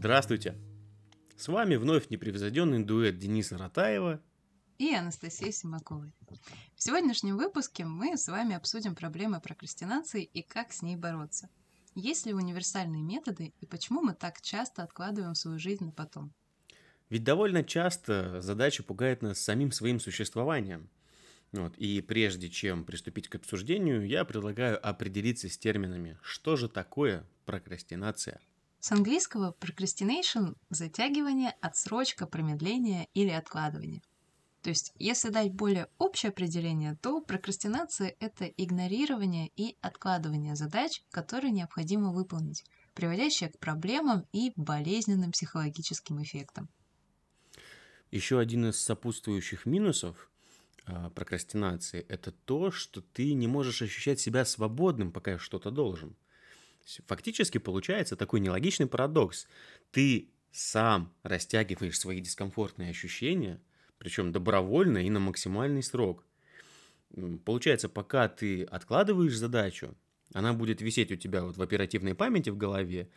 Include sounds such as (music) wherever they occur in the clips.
Здравствуйте! С вами вновь непревзойденный дуэт Дениса Ратаева и Анастасии Симаковой. В сегодняшнем выпуске мы с вами обсудим проблемы прокрастинации и как с ней бороться. Есть ли универсальные методы и почему мы так часто откладываем свою жизнь на потом? Ведь довольно часто задача пугает нас самим своим существованием. Вот. И прежде чем приступить к обсуждению, я предлагаю определиться с терминами, что же такое прокрастинация. С английского procrastination – затягивание, отсрочка, промедление или откладывание. То есть, если дать более общее определение, то прокрастинация – это игнорирование и откладывание задач, которые необходимо выполнить, приводящее к проблемам и болезненным психологическим эффектам. Еще один из сопутствующих минусов э, прокрастинации – это то, что ты не можешь ощущать себя свободным, пока что-то должен. Фактически получается такой нелогичный парадокс. Ты сам растягиваешь свои дискомфортные ощущения – причем добровольно и на максимальный срок. Получается, пока ты откладываешь задачу, она будет висеть у тебя вот в оперативной памяти в голове,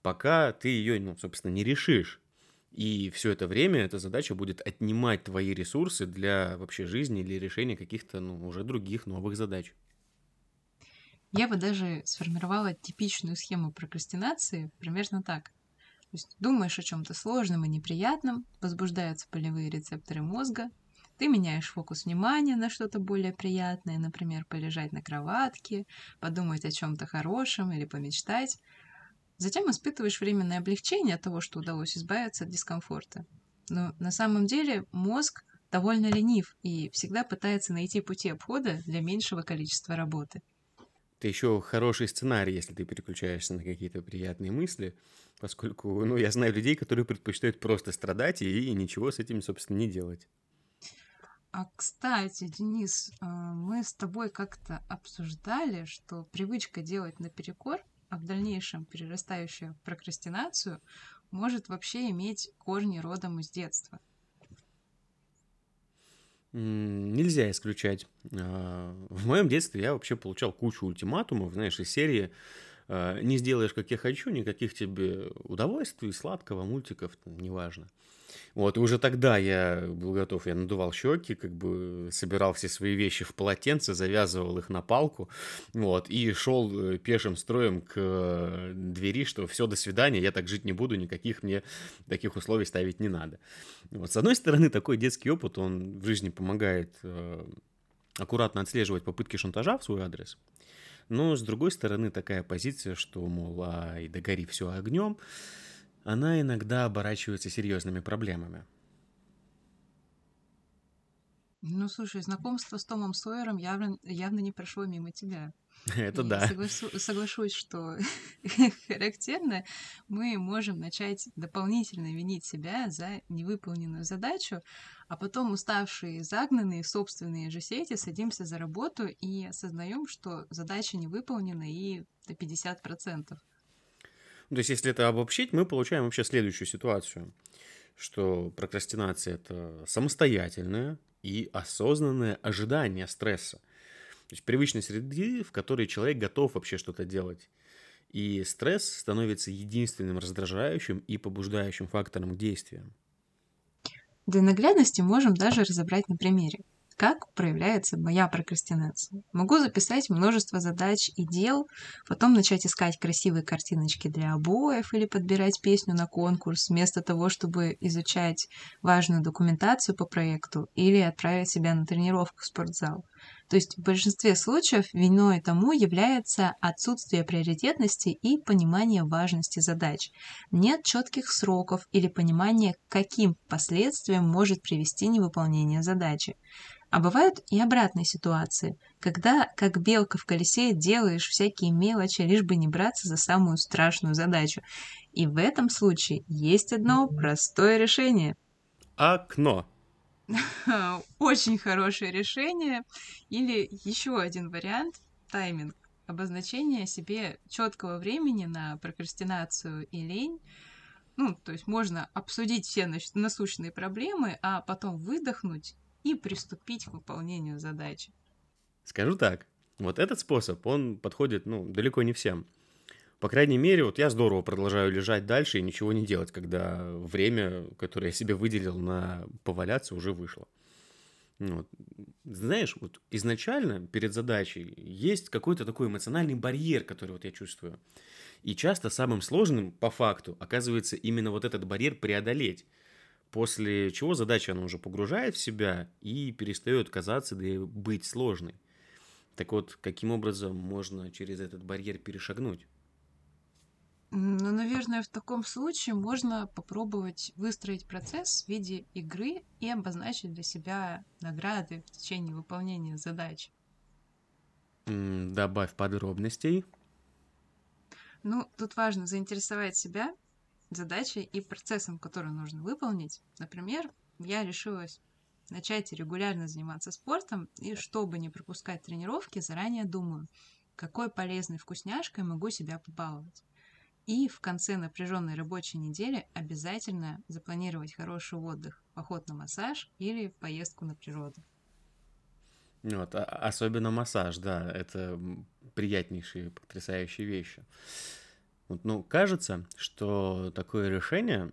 пока ты ее, ну, собственно, не решишь. И все это время эта задача будет отнимать твои ресурсы для вообще жизни или решения каких-то, ну, уже других новых задач. Я бы даже сформировала типичную схему прокрастинации примерно так. То есть думаешь о чем-то сложном и неприятном, возбуждаются полевые рецепторы мозга, ты меняешь фокус внимания на что-то более приятное, например, полежать на кроватке, подумать о чем-то хорошем или помечтать. Затем испытываешь временное облегчение от того, что удалось избавиться от дискомфорта. Но на самом деле мозг довольно ленив и всегда пытается найти пути обхода для меньшего количества работы. Это еще хороший сценарий, если ты переключаешься на какие-то приятные мысли, поскольку, ну, я знаю людей, которые предпочитают просто страдать и ничего с этим, собственно, не делать. А, кстати, Денис, а, мы с тобой как-то обсуждали, что привычка делать наперекор, а в дальнейшем перерастающая в прокрастинацию, может вообще иметь корни родом из детства. Нельзя исключать. А, в моем детстве я вообще получал кучу ультиматумов, знаешь, из серии «Не сделаешь, как я хочу, никаких тебе удовольствий, сладкого, мультиков, неважно». Вот, и уже тогда я был готов, я надувал щеки, как бы собирал все свои вещи в полотенце, завязывал их на палку, вот, и шел э, пешим строем к э, двери, что все, до свидания, я так жить не буду, никаких мне таких условий ставить не надо. Вот, с одной стороны, такой детский опыт, он в жизни помогает э, аккуратно отслеживать попытки шантажа в свой адрес, но с другой стороны, такая позиция, что, мол, ай, да гори все огнем, она иногда оборачивается серьезными проблемами. Ну, слушай, знакомство с Томом Сойером явно, явно не прошло мимо тебя. (laughs) Это И да. Соглашу, соглашусь, что (laughs) характерно, мы можем начать дополнительно винить себя за невыполненную задачу, а потом уставшие, загнанные в собственные же сети садимся за работу и осознаем, что задача не выполнена и до 50%. Ну, то есть, если это обобщить, мы получаем вообще следующую ситуацию, что прокрастинация – это самостоятельное и осознанное ожидание стресса. То есть привычной среды, в которой человек готов вообще что-то делать. И стресс становится единственным раздражающим и побуждающим фактором к действиям. Для наглядности можем даже разобрать на примере как проявляется моя прокрастинация. Могу записать множество задач и дел, потом начать искать красивые картиночки для обоев или подбирать песню на конкурс, вместо того, чтобы изучать важную документацию по проекту или отправить себя на тренировку в спортзал. То есть в большинстве случаев виной тому является отсутствие приоритетности и понимания важности задач. Нет четких сроков или понимания, к каким последствиям может привести невыполнение задачи. А бывают и обратные ситуации, когда, как белка в колесе, делаешь всякие мелочи, лишь бы не браться за самую страшную задачу. И в этом случае есть одно простое решение. Окно. Очень хорошее решение. Или еще один вариант – тайминг. Обозначение себе четкого времени на прокрастинацию и лень. Ну, то есть можно обсудить все насущные проблемы, а потом выдохнуть и приступить к выполнению задачи. Скажу так, вот этот способ, он подходит, ну, далеко не всем. По крайней мере, вот я здорово продолжаю лежать дальше и ничего не делать, когда время, которое я себе выделил на поваляться, уже вышло. Ну вот. Знаешь, вот изначально перед задачей есть какой-то такой эмоциональный барьер, который вот я чувствую. И часто самым сложным по факту оказывается именно вот этот барьер преодолеть. После чего задача она уже погружает в себя и перестает казаться да и быть сложной. Так вот, каким образом можно через этот барьер перешагнуть? Ну, наверное, в таком случае можно попробовать выстроить процесс в виде игры и обозначить для себя награды в течение выполнения задач. Добавь подробностей. Ну, тут важно заинтересовать себя задачей и процессом, который нужно выполнить. Например, я решилась начать регулярно заниматься спортом, и чтобы не пропускать тренировки, заранее думаю, какой полезной вкусняшкой могу себя побаловать. И в конце напряженной рабочей недели обязательно запланировать хороший отдых, поход на массаж или поездку на природу. Вот, а- особенно массаж, да, это приятнейшие, потрясающие вещи. Вот, ну, кажется, что такое решение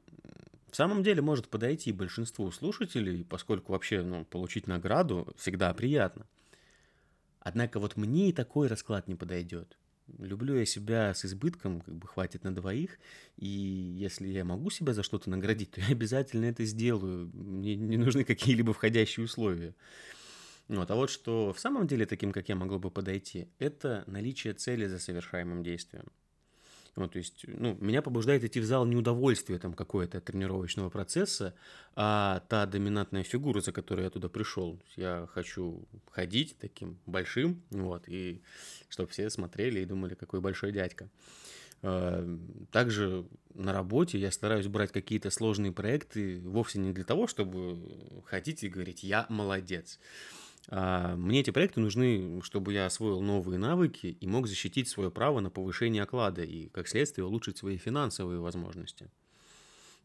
в самом деле может подойти большинству слушателей, поскольку вообще, ну, получить награду всегда приятно. Однако вот мне и такой расклад не подойдет. Люблю я себя с избытком, как бы хватит на двоих, и если я могу себя за что-то наградить, то я (laughs) обязательно это сделаю. Мне не нужны какие-либо входящие условия. Вот. А вот что в самом деле таким, как я, могло бы подойти, это наличие цели за совершаемым действием. Вот, то есть, ну, меня побуждает идти в зал не удовольствие там какое-то тренировочного процесса, а та доминантная фигура, за которой я туда пришел. Я хочу ходить таким большим, вот, и чтобы все смотрели и думали, какой большой дядька. Э, Также на работе я стараюсь брать какие-то сложные проекты вовсе не для того, чтобы ходить и говорить «я молодец». А, Мне эти проекты нужны, чтобы я освоил новые навыки и мог защитить свое право на повышение оклада и, как следствие, улучшить свои финансовые возможности.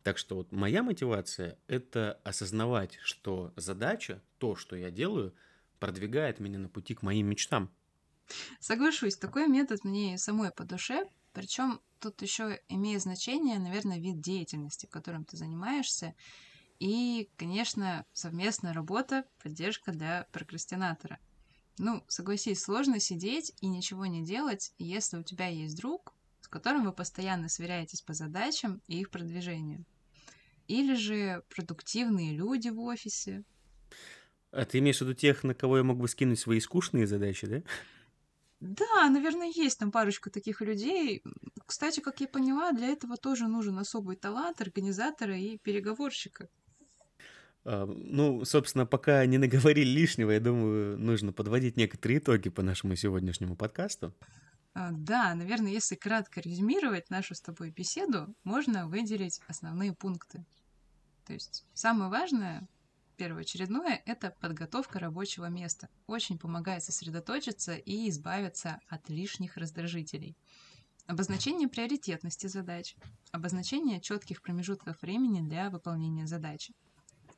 Так что вот моя мотивация– это осознавать, что задача, то, что я делаю, продвигает меня на пути к моим мечтам. Соглашусь, такой метод мне и самой по душе. Причем тут еще имеет значение, наверное, вид деятельности, которым ты занимаешься. И, конечно, совместная работа, поддержка для прокрастинатора. Ну, согласись, сложно сидеть и ничего не делать, если у тебя есть друг, с которым вы постоянно сверяетесь по задачам и их продвижению. Или же продуктивные люди в офисе. А ты имеешь в виду тех, на кого я мог бы скинуть свои скучные задачи, да? Да, наверное, есть там парочка таких людей. Кстати, как я поняла, для этого тоже нужен особый талант организатора и переговорщика. А, Ну, собственно, пока не наговорили лишнего, я думаю, нужно подводить некоторые итоги по нашему сегодняшнему подкасту. А, Да, наверное, если кратко резюмировать нашу с тобой беседу, можно выделить основные пункты. То есть самое важное, первоочередное, это подготовка рабочего места. Очень помогает сосредоточиться и избавиться от лишних раздражителей. Обозначение приоритетности задач. Обозначение четких промежутков времени для выполнения задачи.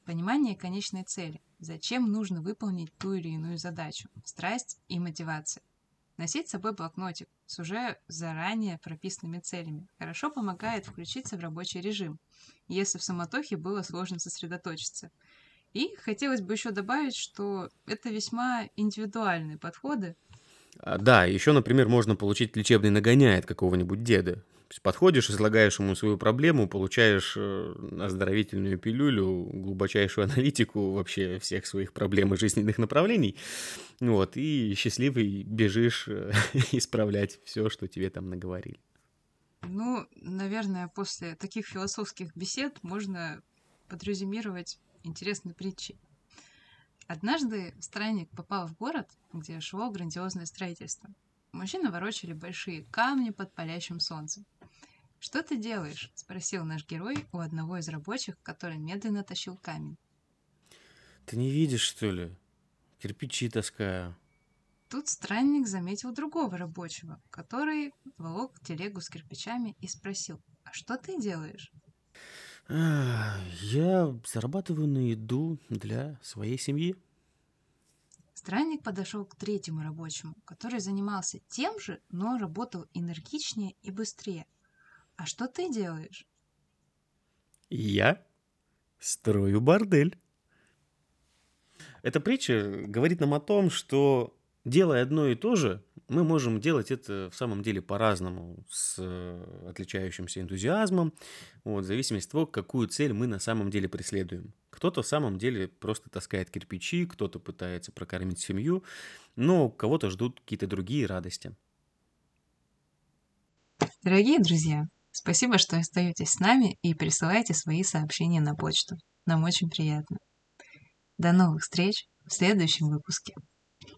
Понимание конечной цели. Зачем нужно выполнить ту или иную задачу. Страсть и мотивация. Носить с собой блокнотик с уже заранее прописанными целями хорошо помогает включиться в рабочий режим, если в суматохе было сложно сосредоточиться. И хотелось бы еще добавить, что это весьма индивидуальные подходы. А, Да, еще, например, можно получить лечебный нагоняй от какого-нибудь деда. Есть подходишь, излагаешь ему свою проблему, получаешь э, оздоровительную пилюлю, глубочайшую аналитику вообще всех своих проблем и жизненных направлений. Вот, и счастливый бежишь э, (laughs) исправлять все, что тебе там наговорили. Ну, наверное, после таких философских бесед можно подрезюмировать интересной притчей. Однажды странник попал в город, где шло грандиозное строительство. Мужчины ворочали большие камни под палящим солнцем. «Что ты делаешь?» – спросил наш герой у одного из рабочих, который медленно тащил камень. Ты не видишь, что ли? Кирпичи таскаю. Тут странник заметил другого рабочего, который волок телегу с кирпичами и спросил, «А что ты делаешь?» Я зарабатываю на еду для своей семьи. Странник подошел к третьему рабочему, который занимался тем же, но работал энергичнее и быстрее. А что ты делаешь? Я строю бордель. Эта притча говорит нам о том, что делая одно и то же, мы можем делать это в самом деле по-разному, с э, отличающимся энтузиазмом, вот, в зависимости от того, какую цель мы на самом деле преследуем. Кто-то в самом деле просто таскает кирпичи, кто-то пытается прокормить семью, но кого-то ждут какие-то другие радости. Дорогие друзья, спасибо, что остаетесь с нами и присылаете свои сообщения на почту. Нам очень приятно. До новых встреч в следующем выпуске.